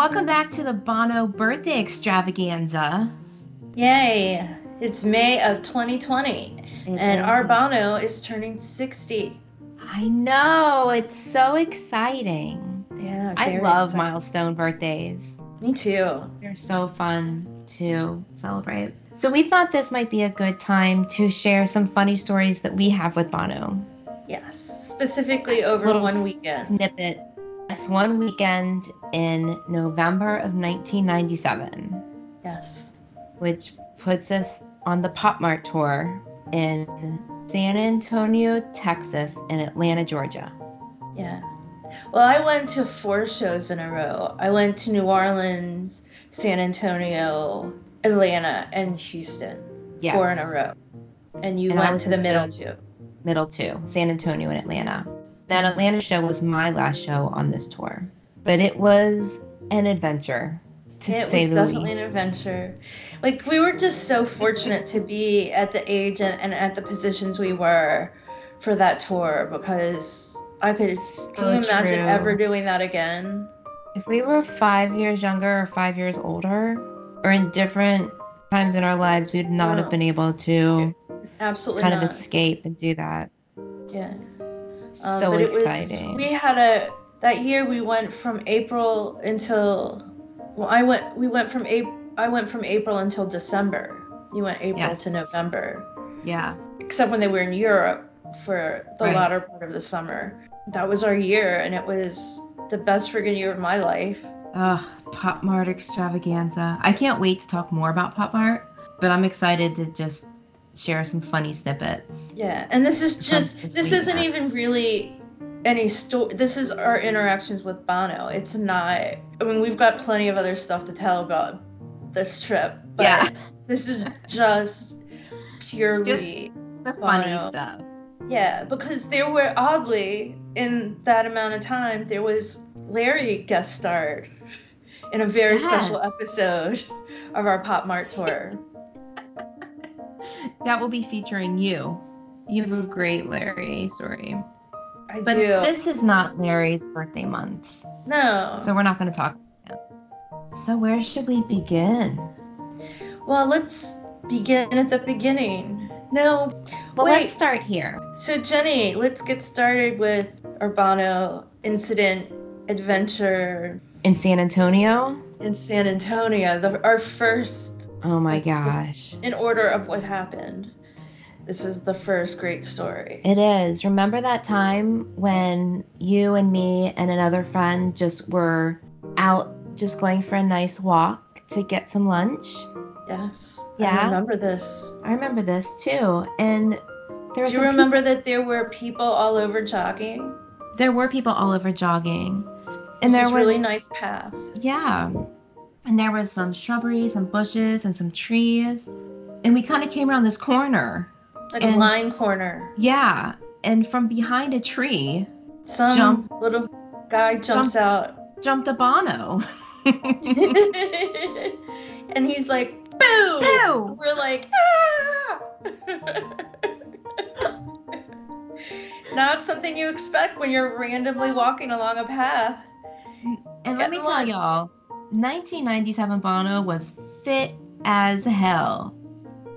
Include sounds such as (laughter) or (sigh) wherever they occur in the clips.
welcome back to the Bono birthday extravaganza. Yay! It's May of 2020, and our Bono is turning 60. I know, it's so exciting. Yeah, I love exciting. milestone birthdays. Me too. They're so fun to celebrate. So we thought this might be a good time to share some funny stories that we have with Bono. Yes, specifically over Little one weekend. Snippet. One weekend in November of 1997, Yes. which puts us on the Pop Mart tour in San Antonio, Texas, and Atlanta, Georgia. Yeah. Well, I went to four shows in a row. I went to New Orleans, San Antonio, Atlanta, and Houston. Yes. Four in a row. And you And went to the middle two. Middle two, San Antonio and Atlanta. That Atlanta show was my last show on this tour, but it was an adventure, to it say was the definitely least. an adventure. Like we were just so fortunate to be at the age and, and at the positions we were for that tour because I could can you imagine true. ever doing that again? If we were five years younger or five years older, or in different times in our lives, we'd not No. have been able to Absolutely kind not. of escape and do that. yeah. Um, so it was- exciting. we had a that year we went from April until well I went we went from April I went from April until December. You went April Yes. to November. yeah. except when they were in Europe for the Right. latter part of the summer. That was our year, and it was the best friggin' year of my life. Ugh, Pop Mart extravaganza. I can't wait to talk more about Pop Mart, but I'm excited to just share some funny snippets. Yeah, and this is just this isn't weekend. even really any story. This is our interactions with Bono. It's not. I mean, we've got plenty of other stuff to tell about this trip, but Yeah. this is just purely The funny Bono. stuff. Yeah, because there were oddly in that amount of time there was Larry guest starred in a very special episode of our Pop Mart tour. That will be featuring you. You have a great Larry story. I But do. this is not Larry's birthday month, no. so we're not going to talk. So where should we begin? well, let's begin at the beginning. No. Well, wait. let's start here. So Jenny, let's get started with our Bono incident adventure In San Antonio? in San Antonio. The, our first Oh my That's the- gosh. in order of what happened. This is the first great story. It is. Remember that time when you and me and another friend just were out just going for a nice walk to get some lunch? Yes. Yeah? I remember this. I remember this too. And there was Do you remember that there were people all over jogging? there were people all over jogging. And there was really nice path. Yeah. And there was some shrubbery, some bushes, and some trees. And we kind of came around this corner. Like a And- line corner. Yeah. And from behind a tree Some Jump. little guy jumps out. jumped a Bono. (laughs) and he's like, boo! Ew. We're like, ah! (laughs) Not something you expect when you're randomly walking along a path. And let me Getting tell lunch. y'all, 1997 Bono was fit as hell.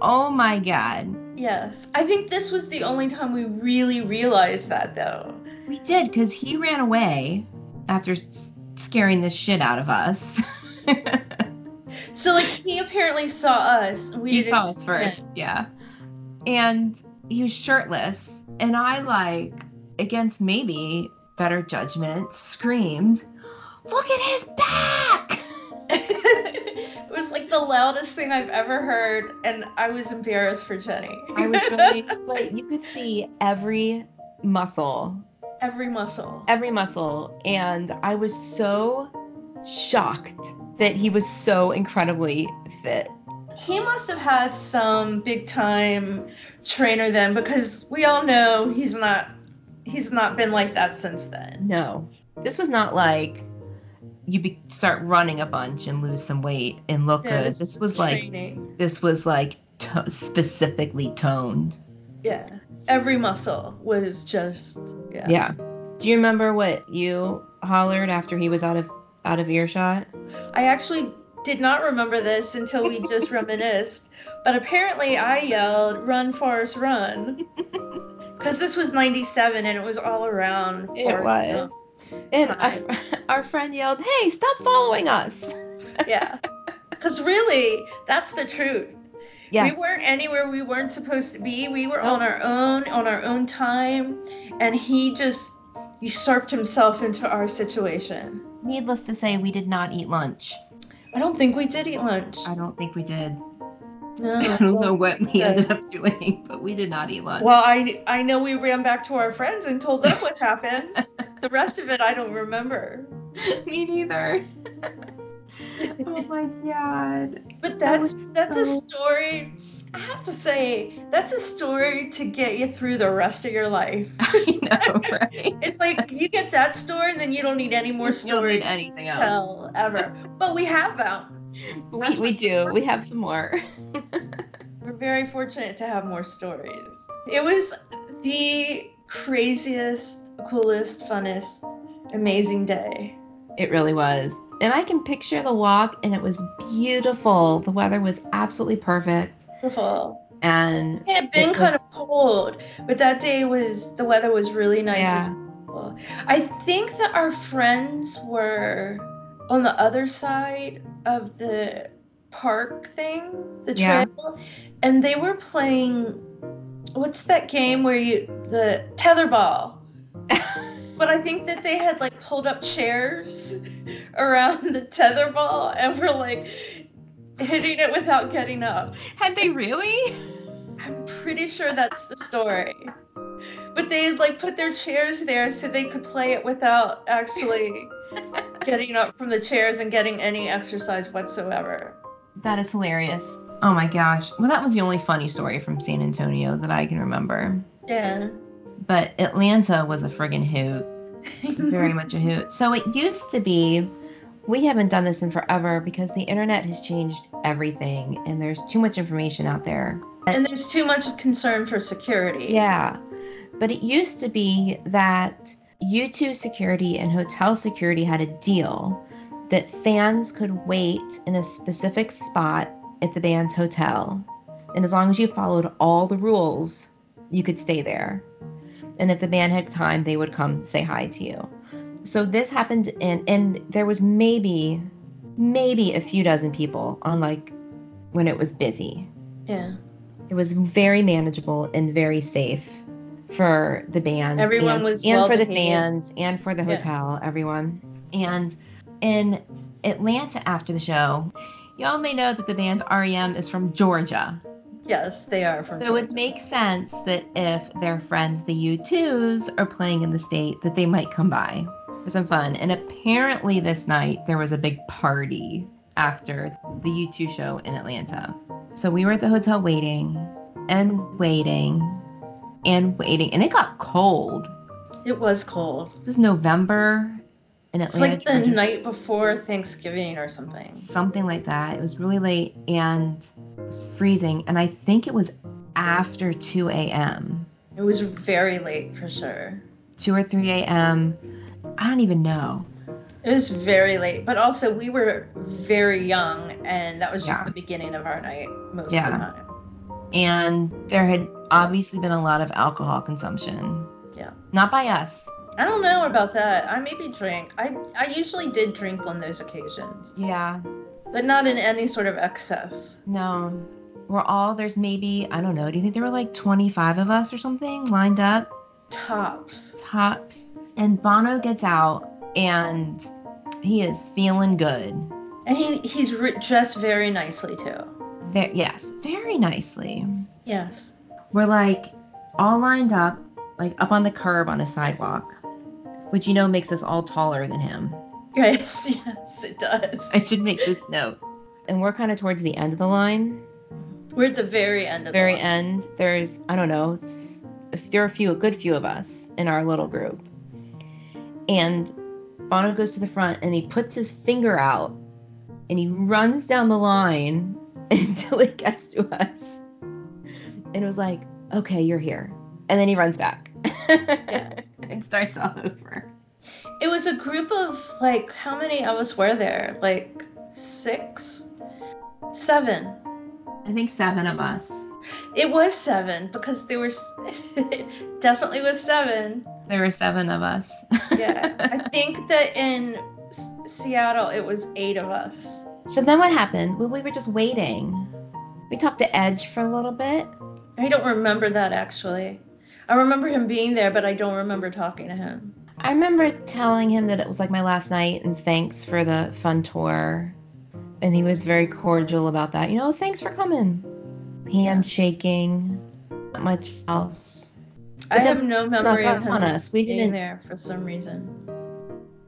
Oh my god. Yes. I think this was the only time we really realized that, though. We did because he ran away after s- scaring the shit out of us. So, like, he apparently saw us. We he saw us first, him. yeah. And he was shirtless, and I like, against maybe better judgment, screamed, "Look at his back!" Like the loudest thing I've ever heard, and I was embarrassed for Jenny. I was really, (laughs) but you could see every muscle, every muscle. every muscle, and I was so shocked that he was so incredibly fit. He must have had some big time trainer then, because we all know he's not. He's not been like that since then. No, this was not like you be- start running a bunch and lose some weight and look Yeah, good. This, is was like training. this was like to- specifically toned. yeah, every muscle was just yeah. Yeah. Do you remember what you hollered after he was out of out of earshot? I actually did not remember this until we just (laughs) reminisced. But apparently, I yelled, "Run, Forrest, run!" (laughs) Because this was '97 and it was all around. It was. Gump. And our, (laughs) our friend yelled, "Hey, stop following us!" (laughs) Yeah. Because really, that's the truth. Yes. We weren't anywhere we weren't supposed to be. We were on our own, on our own time, and he just usurped himself into our situation. Needless to say, we did not eat lunch. I don't think we did eat lunch. I don't think we did. No. (laughs) I don't know what we ended up doing, but we did not eat lunch. Well, I I know we ran back to our friends and told them what happened. The rest of it I don't remember. (laughs) Me neither. (laughs) oh my god. But That that's was that's a story. I have to say, that's a story to get you through the rest of your life. (laughs) I know, right? It's like you get that story, and then you don't need any more You don't story need to anything else. tell ever. But we have them. We, we do. We have some more. We're very fortunate to have more stories. It was the craziest, coolest, funnest, amazing day. It really was. And I can picture the walk, and it was beautiful. The weather was absolutely perfect. Beautiful. And It had been It kind was- of cold, but that day was the weather was really nice. It was yeah. I think that our friends were on the other side of the park thing, the Yeah. trail, and they were playing. What's that game where you the tetherball? But I think that they had like pulled up chairs (laughs) around the tetherball and were like hitting it without getting up. had they really? I'm pretty sure that's the story. But they had like put their chairs there so they could play it without actually (laughs) getting up from the chairs and getting any exercise whatsoever. That is hilarious. Oh my gosh. Well, that was the only funny story from San Antonio that I can remember. Yeah. But Atlanta was a friggin' hoot. Very (laughs) much a hoot. So it used to be, we haven't done this in forever because the internet has changed everything and there's too much information out there. and there's too much of concern for security. Yeah. But it used to be that U2 security and hotel security had a deal that fans could wait in a specific spot at the band's hotel. And as long as you followed all the rules, you could stay there. And if the band had time, they would come say hi to you. So this happened in and there was maybe maybe a few dozen people on like when it was busy. Yeah. It was very manageable and very safe for the band. Everyone and, was and for the fans and for the Yeah. hotel, everyone. And in Atlanta after the show, y'all may know that the band REM is from Georgia. Yes, they are from So it would Georgia. make sense that if their friends, the U2s, are playing in the state, that they might come by for some fun. And apparently this night there was a big party after the U2 show in Atlanta. So we were at the hotel waiting and waiting and waiting. And it got cold. It was cold. It was November in It's like the Georgia. night before Thanksgiving or something. something like that. It was really late and it was freezing. And I think it was after 2 a.m. It was very late for sure. 2 or 3 a.m. I don't even know. It was very late, but also we were very young, and that was just Yeah. the beginning of our night most Yeah. of the time. And there had obviously been a lot of alcohol consumption. Yeah. Not by us. I don't know about that. I maybe drank. I I usually did drink on those occasions, Yeah. but not in any sort of excess. No. We're all, there's maybe, I don't know, do you think there were like 25 of us or something lined up? Tops. Tops. And Bono gets out and he is feeling good. And he he's re- dressed very nicely too. Ve- yes, very nicely. Yes. We're like all lined up, like up on the curb on a sidewalk, which you know makes us all taller than him. Yes, (laughs) yes, it does. I should make this note. And we're kind of towards the end of the line. We're at the very end of Very the line. end. There's, I don't know, if there are a few, a good few of us in our little group. And Bono goes to the front and he puts his finger out and he runs down the line (laughs) until it gets to us. And it was like, okay, you're here. And then he runs back (laughs) Yeah. and starts all over. It was a group of like how many of us were there? Like six, seven. I think seven of us. It was seven because there was (laughs) definitely was seven. There were seven of us. (laughs) Yeah, I think that in S- Seattle it was eight of us. so then what happened? Well, we were just waiting. We talked to Edge for a little bit. I don't remember that actually. I remember him being there, but I don't remember talking to him. I remember telling him that it was like my last night and thanks for the fun tour. And he was very cordial about that. You know, thanks for coming. Handshaking. Not much else. I have no memory of him on us. We being didn't there for some reason.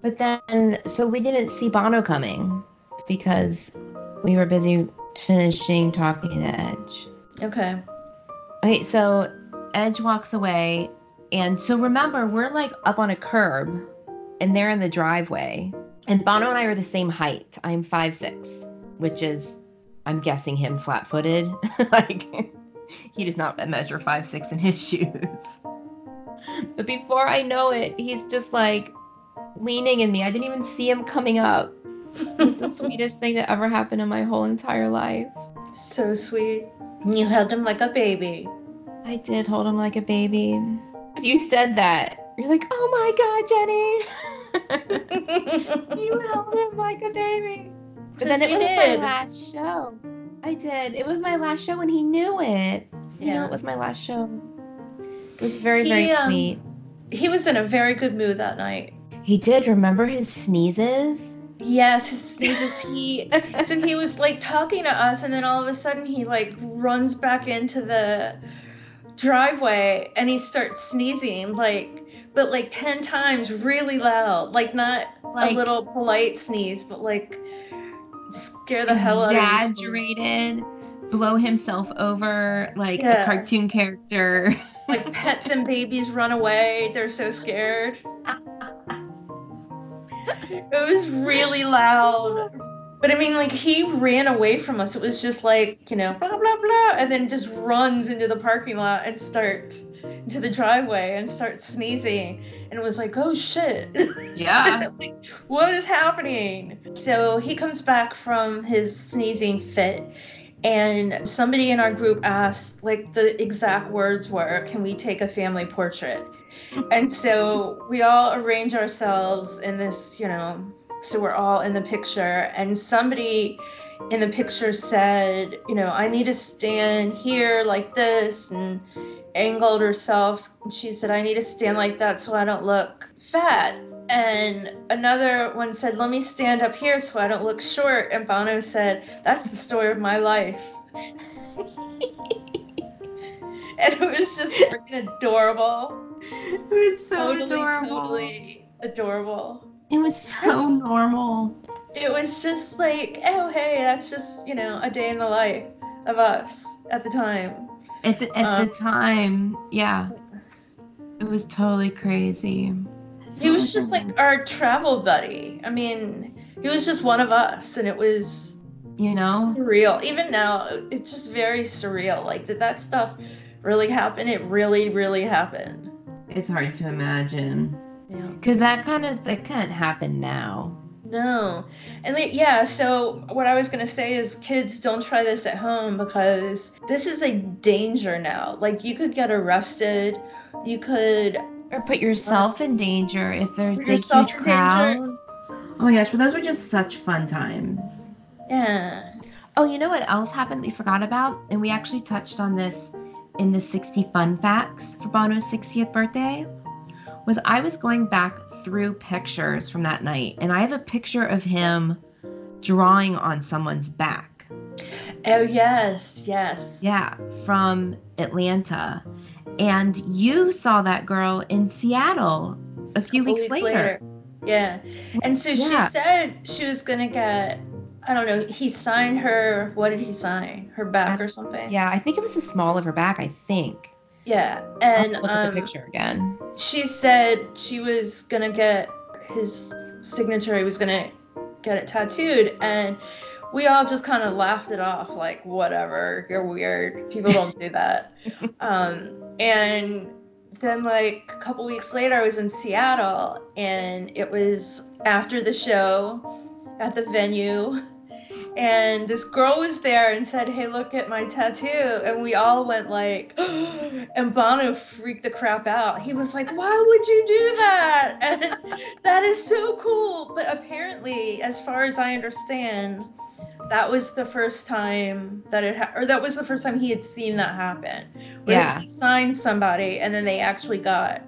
But then, so we didn't see Bono coming because we were busy finishing talking to Edge. Okay. Okay, so Edge walks away. And so remember, we're like up on a curb and they're in the driveway. And Bono and I are the same height. I'm five six, which is, I'm guessing him flat footed. (laughs) like, he does not measure five six in his (laughs) shoes. But before I know it, he's just like leaning in me. I didn't even see him coming up. It's the (laughs) sweetest thing that ever happened in my whole entire life. so sweet. You held him like a baby. I did hold him like a baby. You said that. You're like, oh my god, Jenny. (laughs) you held him like a baby. But then it was my did. last show. I did. It was my last show and he knew it. You know, Yeah. it was my last show. It was very, He, very um, sweet. He was in a very good mood that night. He did remember his sneezes. Yes, his sneezes. He so he was like talking to us, and then all of a sudden he like runs back into the driveway and he starts sneezing like, but like ten times, really loud. Like not Like- a little polite sneeze, but like scare the hell out of exaggerated, blow himself over like Yeah. a cartoon character. (laughs) Like pets and babies run away. They're so scared. (laughs) It was really loud. But I mean, like, he ran away from us. It was just like, you know, blah, blah, blah, and then just runs into the parking lot and starts into the driveway and starts sneezing. And it was like, oh shit. (laughs) Yeah. like, what is happening? So he comes back from his sneezing fit. And somebody in our group asked, like, the exact words were, Can we take a family portrait? and so we all arrange ourselves in this, you know, so we're all in the picture. And somebody in the picture said, you know, I need to stand here like this and angled herself. She said, I need to stand like that so I don't look fat. And another one said, Let me stand up here so I don't look short. And Bono said, That's the story of my life. (laughs) And it was just freaking adorable. it was so totally, adorable. totally adorable. It was so normal. It was just like, oh hey, that's just you know a day in the life of us at the time. At the, at Um, the time, yeah. It was totally crazy. He was just like our travel buddy. I mean, he was just one of us, and it was you know? surreal. Even now, it's just very surreal. Like, did that stuff really happen? It really, really happened. It's hard to imagine. Yeah. Cause that kind of that can't happen now. No. And like, yeah, so what I was going to say is kids don't try this at home because this is a danger now. Like you could get arrested. You could Or put yourself in danger if there's big huge crowds. Oh my gosh, but those were just such fun times. yeah. Oh, you know what else happened that we forgot about? And we actually touched on this in the 60 fun facts for Bono's 60th birthday. Was I was going back through pictures from that night, and I have a picture of him drawing on someone's back. Oh yes, yes. Yeah, from Atlanta. And you saw that girl in Seattle a few Couple weeks, later. Yeah. And so Yeah. she said she was gonna get I don't know, he signed her what did he sign? Her back or something? Yeah, I think it was the small of her back, I think. Yeah. And look at um, the picture again. she said she was gonna get his signature, he was gonna get it tattooed and we all just kind of laughed it off like whatever you're weird people don't do that (laughs) um, and then like a couple weeks later, I was in Seattle, and it was after the show at the venue and this girl was there and said, "Hey, look at my tattoo," and we all went like, (gasps) and Bono freaked the crap out. He was like, "Why would you do that?" (laughs) And that is so cool. But apparently, as far as I understand, that was the first time that it, ha- or that was the first time he had seen that happen. Where Yeah. he signed somebody, and then they actually got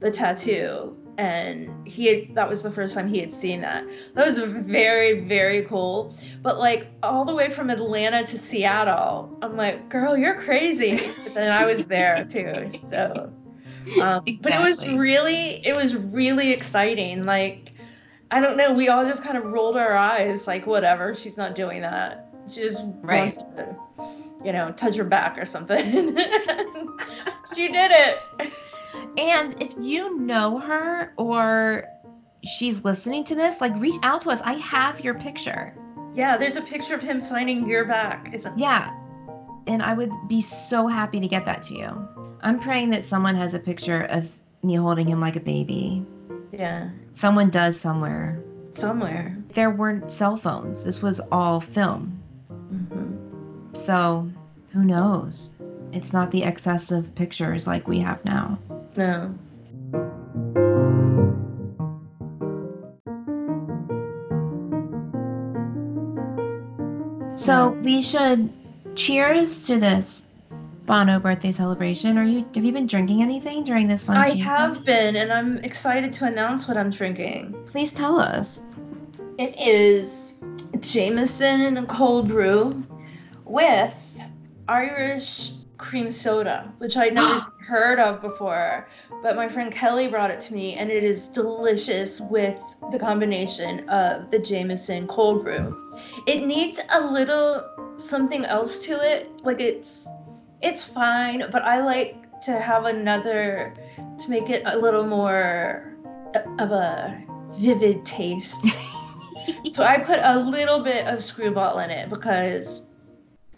the tattoo and he had that was the first time he had seen that. That was very very cool. But like all the way from atlanta to seattle i'm like girl you're crazy. But then i was there (laughs) too so um, but it was really it was really exciting. Like i don't know we all just kind of rolled our eyes like whatever she's not doing that. She just Right. wants to you know touch her back or something. (laughs) She did it (laughs) And if you know her or she's listening to this, like reach out to us. I have your picture. Yeah, there's a picture of him signing your back. Isn't Yeah. And I would be so happy to get that to you. I'm praying that someone has a picture of me holding him like a baby. Yeah, Someone does somewhere. somewhere. There weren't cell phones. This was all film. hmm So who knows? It's not the excessive pictures like we have now. No. So we should cheers to this Bono birthday celebration. Are you have you been drinking anything during this fun I have been, and I'm excited to announce what I'm drinking. Please tell us. It is Jameson cold brew with Irish cream soda, which I'd never (gasps) heard of before. But my friend Kelly brought it to me, and it is delicious with the combination of the Jameson cold brew. It needs a little something else to it. Like it's it's fine, but I like to have another to make it a little more of a vivid taste. (laughs) So I put a little bit of screwball in it because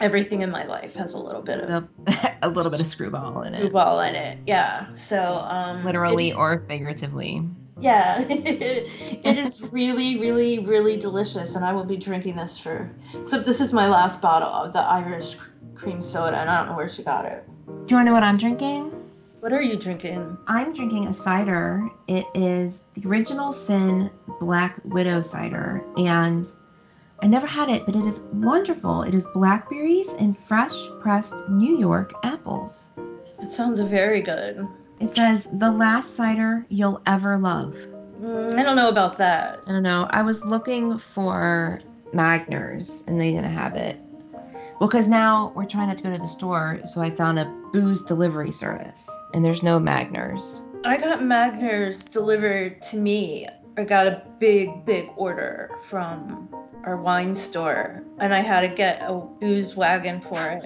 everything in my life has a little bit of (laughs) a little bit of screwball in it, screwball in it. Yeah. So um literally it is- or figuratively. yeah. (laughs) it is really, really, really delicious and I will be drinking this for except this is my last bottle of the Irish cream soda and I don't know where she got it. Do you want to know what I'm drinking? What are you drinking? I'm drinking a cider. It is the original Sin Black Widow cider, and I never had it, but it is wonderful. It is blackberries and fresh pressed New York apples. It sounds very good. It says the last cider you'll ever love. Mm, I don't know about that. I don't know. I was looking for Magners and they didn't have it. Well, because now we're trying not to go to the store, so I found a booze delivery service, and there's no Magners. I got Magners delivered to me. I got a big, big order from our wine store, and I had to get a booze wagon for it.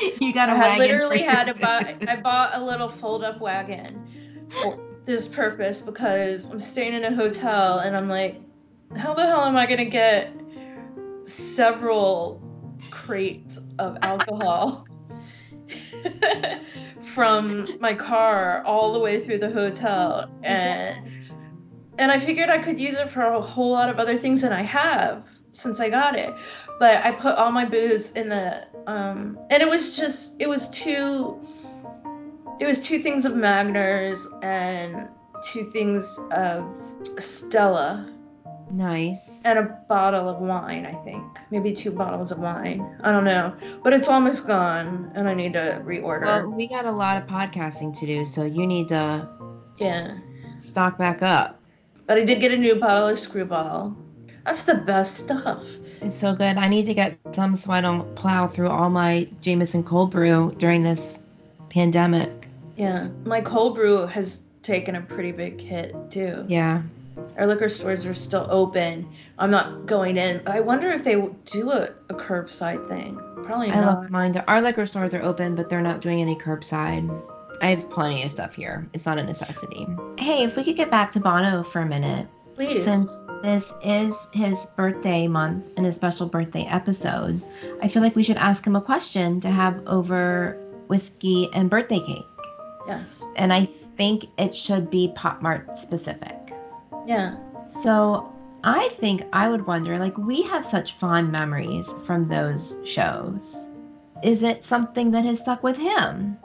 (laughs) you got a I wagon literally had to buy. I bought a little fold-up wagon for this purpose because I'm staying in a hotel, and I'm like, how the hell am I gonna get several crates of alcohol? (laughs) from my car all the way through the hotel and and I figured I could use it for a whole lot of other things than I have since I got it. But I put all my booze in the um and it was just it was two it was two things of Magners and two things of Stella Nice. and a bottle of wine, I think. Maybe two bottles of wine. I don't know. But it's almost gone and I need to reorder. Well, we got a lot of podcasting to do, so you need to yeah. stock back up. But I did get a new bottle of screwball. That's the best stuff. It's so good. I need to get some so I don't plow through all my Jameson cold brew during this pandemic. Yeah. My cold brew has taken a pretty big hit too. Yeah. Our liquor stores are still open. I'm not going in. I wonder if they do a, a curbside thing. Probably not. I looked mine. Our liquor stores are open, but they're not doing any curbside. I have plenty of stuff here. It's not a necessity. Hey, if we could get back to Bono for a minute. Please. Since this is his birthday month and a special birthday episode, I feel like we should ask him a question to have over whiskey, and birthday cake. Yes. And I think it should be Pop Mart specific. Yeah. So I think I would wonder like, we have such fond memories from those shows. Is it something that has stuck with him?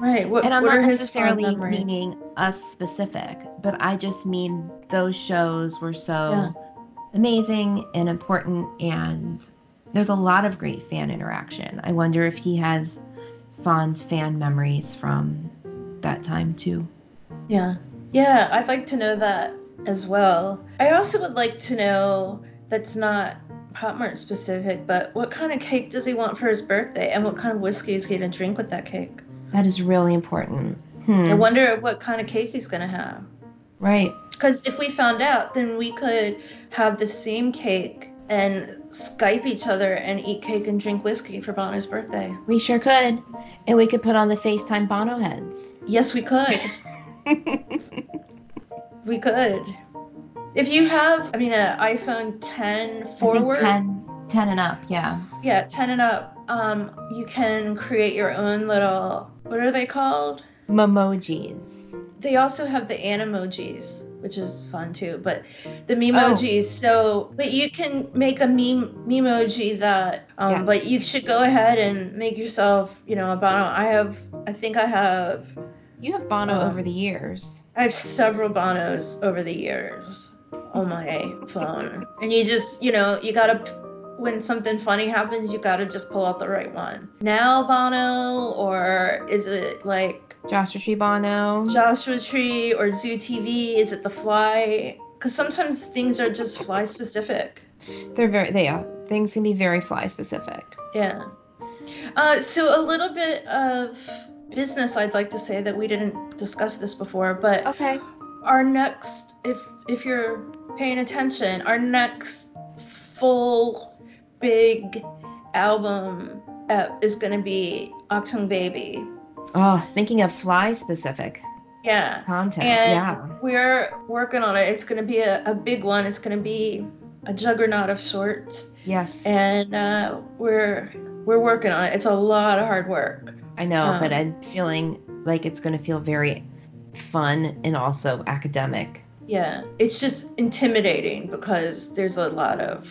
Right. What, and I'm what not are his fond necessarily meaning us specific, but I just mean those shows were so Yeah. amazing and important, and there's a lot of great fan interaction. I wonder if he has fond fan memories from that time too. Yeah. Yeah, I'd like to know that as well. I also would like to know that's not Pop Mart specific, but what kind of cake does he want for his birthday and what kind of whiskey is he going to drink with that cake? That is really important. Hmm. I wonder what kind of cake he's going to have. right. Because if we found out, then we could have the same cake and Skype each other and eat cake and drink whiskey for Bono's birthday. We sure could. And we could put on the FaceTime Bono heads. Yes, we could. (laughs) we could. If you have, I mean, an iPhone 10 I think forward, 10, 10 and up, yeah. yeah, 10 and up, um, you can create your own little, what are they called? Memojis. They also have the animojis, which is fun too. But the memojis, so but you can make a meme memoji that. Um, Yeah. But you should go ahead and make yourself, you know, a Bono. I have, I think I have, You have Bono Uh, over the years. I have several Bonos over the years on my phone, and you just, you know, you gotta. When something funny happens, you gotta just pull out the right one. Now Bono, or is it like Joshua Tree Bono. Joshua Tree or Zoo TV? Is it The Fly? Because sometimes things are just fly specific. They're very they are. Things can be very fly specific. Yeah. Uh, so a little bit of business I'd like to say that we didn't discuss this before, but Okay. our next, if if you're paying attention, our next full big album uh, is going to be Achtung Baby. Oh, thinking of fly specific Yeah. content. And yeah. we're working on it. It's going to be a, a big one. It's going to be a juggernaut of sorts, Yes. and uh, we're we're working on it. It's a lot of hard work. I know, but um, I'm feeling like it's going to feel very fun and also academic. Yeah, it's just intimidating because there's a lot of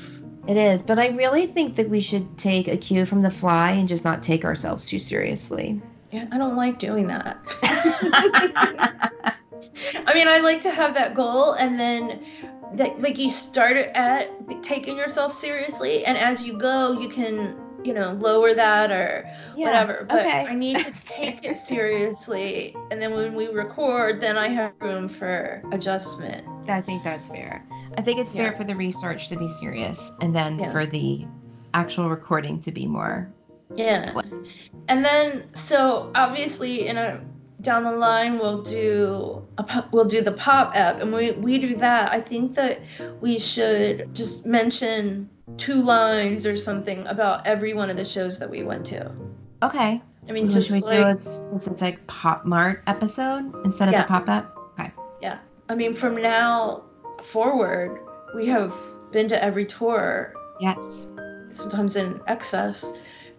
It is, but I really think that we should take a cue from the fly and just not take ourselves too seriously. yeah. I don't like doing that. (laughs) I mean, I like to have that goal, and then that like you start at taking yourself seriously, and as you go, you can you know lower that or whatever. But okay. I need to take it seriously, and then when we record, then I have room for adjustment. I think that's fair. I think it's fair Yeah. for the research to be serious and then Yeah. for the actual recording to be more. Yeah. Play. And then so obviously in a down the line we'll do a pop, we'll do the pop app and we we do that. I think that we should just mention two lines or something about every one of the shows that we went to. Okay. I mean Should just we like do a specific Pop Mart episode instead of Yeah. the pop up? Okay yeah i mean from now forward we have been to every tour Yes. sometimes in excess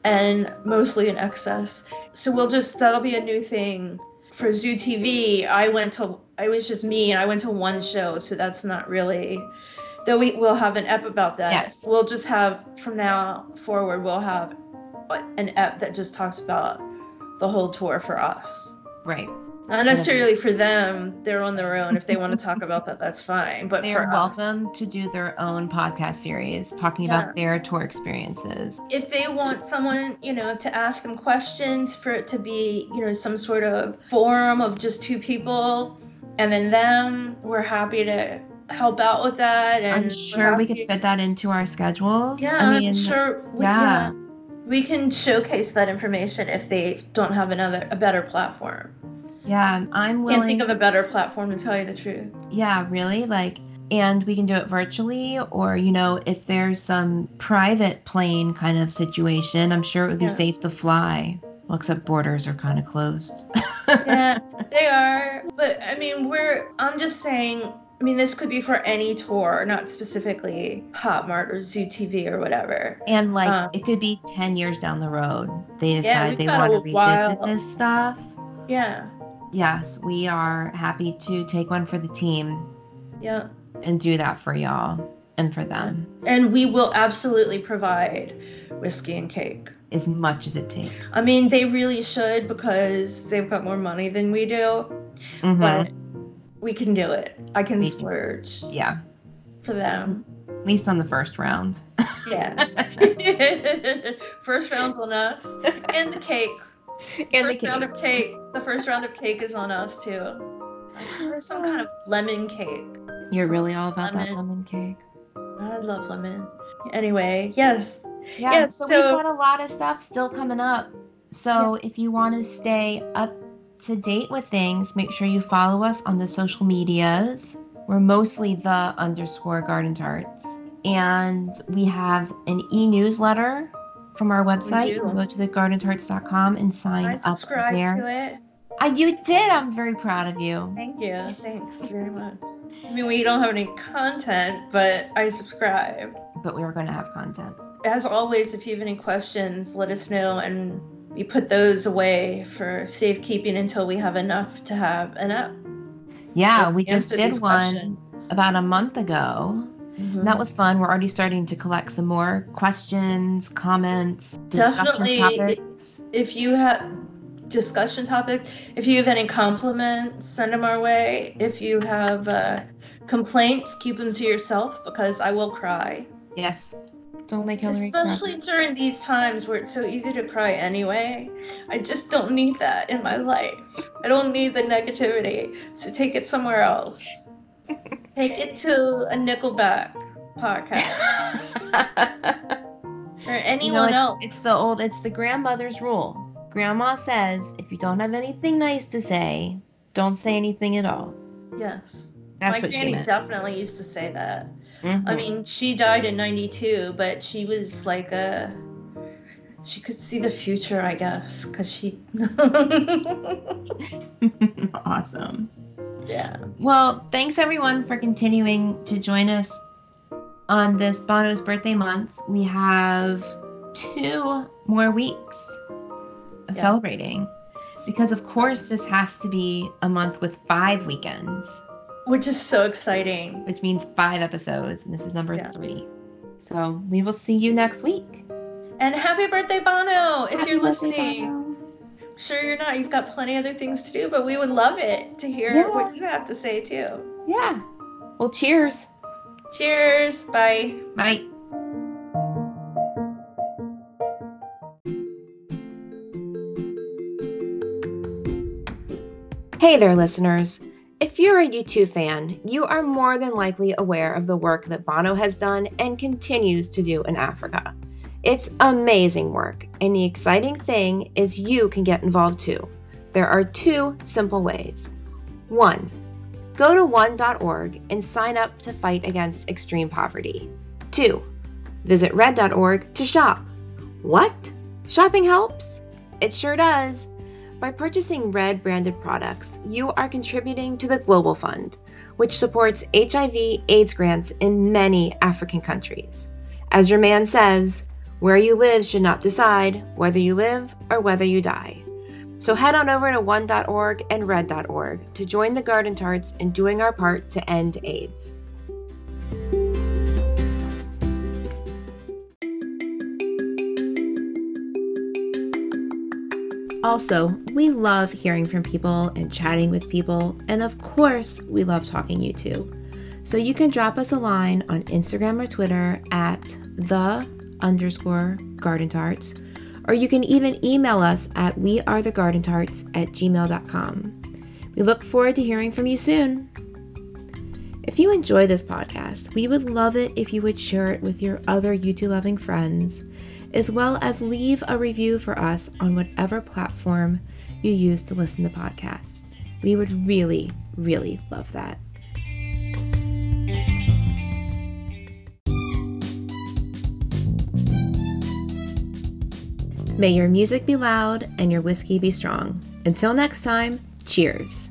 and mostly in excess. So we'll just that'll be a new thing for Zoo TV. I went to I was just me and I went to one show, so that's not really though we will have an ep about that. Yes. We'll just have from now forward we'll have an ep that just talks about the whole tour for us. Right. Not necessarily for them, they're on their own. If they want to talk about that, that's fine. But They're for us, welcome to do their own podcast series talking Yeah. about their tour experiences. if they want someone, you know, to ask them questions for it to be, you know, some sort of forum of just two people and then them, we're happy to help out with that. And I'm sure we could fit that into our schedules. Yeah, I mean, I'm sure. We, yeah. yeah. We can showcase that information if they don't have another a better platform. Yeah, I'm willing. Can't think of a better platform to tell you the truth. Yeah, really? Like, and we can do it virtually, or, you know, if there's some private plane kind of situation, I'm sure it would be Yeah. safe to fly. Well, except borders are kind of closed. yeah, (laughs) they are. But I mean, we're. I'm just saying, I mean, this could be for any tour, not specifically Pop Mart or Zoo TV or whatever. And like Um, it could be 10 years down the road. They decide we've they want to revisit while. this stuff. Yeah. Yes, we are happy to take one for the team Yeah. and do that for y'all and for them And we will absolutely provide whiskey and cake. as much as it takes. I mean, they really should because they've got more money than we do, Mhm. but we can do it. I can We can. splurge yeah, for them. at least on the first round. Yeah. (laughs) (laughs) first round's on us. And the cake. and the first round of cake. The first round of cake is on us too. Or some kind of lemon cake. You're really all about that lemon. lemon cake. I love lemon. Anyway, yes. Yeah, Yeah, so, so- we've got a lot of stuff still coming up. So if you want to stay up to date with things, make sure you follow us on the social medias. We're mostly the underscore garden tarts. And we have an e-newsletter from our website. You can go to thegardentarts.com and sign I up subscribe there. to it. Uh, you did. I'm very proud of you. Thank you. Thanks very much. I mean, we don't have any content, but I subscribe. But we are going to have content. As always, if you have any questions, let us know, and we put those away for safekeeping until we have enough to have enough. Yeah, we just did one questions. about a month ago. Mhm. That was fun. We're already starting to collect some more questions, comments, discussion Definitely. topics. if you have discussion topics, if you have any compliments, send them our way. If you have uh, complaints, keep them to yourself because I will cry. Yes. Don't make Hillary cry. Especially during these times where it's so easy to cry anyway. I just don't need that in my life. I don't need the negativity. So take it somewhere else. Take it to a Nickelback podcast (laughs) or you anyone know, else. it's, it's the old, it's the grandmother's rule. Grandma says if you don't have anything nice to say, don't say anything at all. Yes. That's my what she granny meant. definitely used to say that. I Mhm. mean, she died in 92, but she was like a. She could see the future, I guess, because she. (laughs) (laughs) awesome. Yeah. Well, thanks everyone for continuing to join us on this Bono's birthday month. We have two more weeks of Yeah. celebrating because, of course, this has to be a month with five weekends, Which is so exciting. which means five episodes, and this is number Yes. three. So we will see you next week. And happy birthday, Bono! If Happy you're listening. Bono. Sure, you're not. You've got plenty other things to do, but we would love it to hear Yeah. what you have to say, too. Yeah. Well, cheers. Cheers. Bye. Bye. Hey there, listeners. If you're a U2 fan, you are more than likely aware of the work that Bono has done and continues to do in Africa. It's amazing work, and the exciting thing is you can get involved too. There are two simple ways. One, go to one.org and sign up to fight against extreme poverty. Two, visit red.org to shop. What? Shopping helps? It sure does. By purchasing Red branded products, you are contributing to the Global Fund, which supports HIV AIDS grants in many African countries. As your man says, where you live should not decide whether you live or whether you die. So head on over to one.org and red.org to join the Garden Tarts in doing our part to end AIDS. Also, we love hearing from people and chatting with people, and of course, we love talking U2. So you can drop us a line on Instagram or Twitter at the underscore garden tarts, or you can even email us at wearethegardentarts at gmail.com. We look forward to hearing from you soon. If you enjoy this podcast, we would love it if you would share it with your other U2 loving friends as well as leave a review for us on whatever platform you use to listen to podcasts. We would really, really love that. May your music be loud and your whiskey be strong. Until next time, cheers.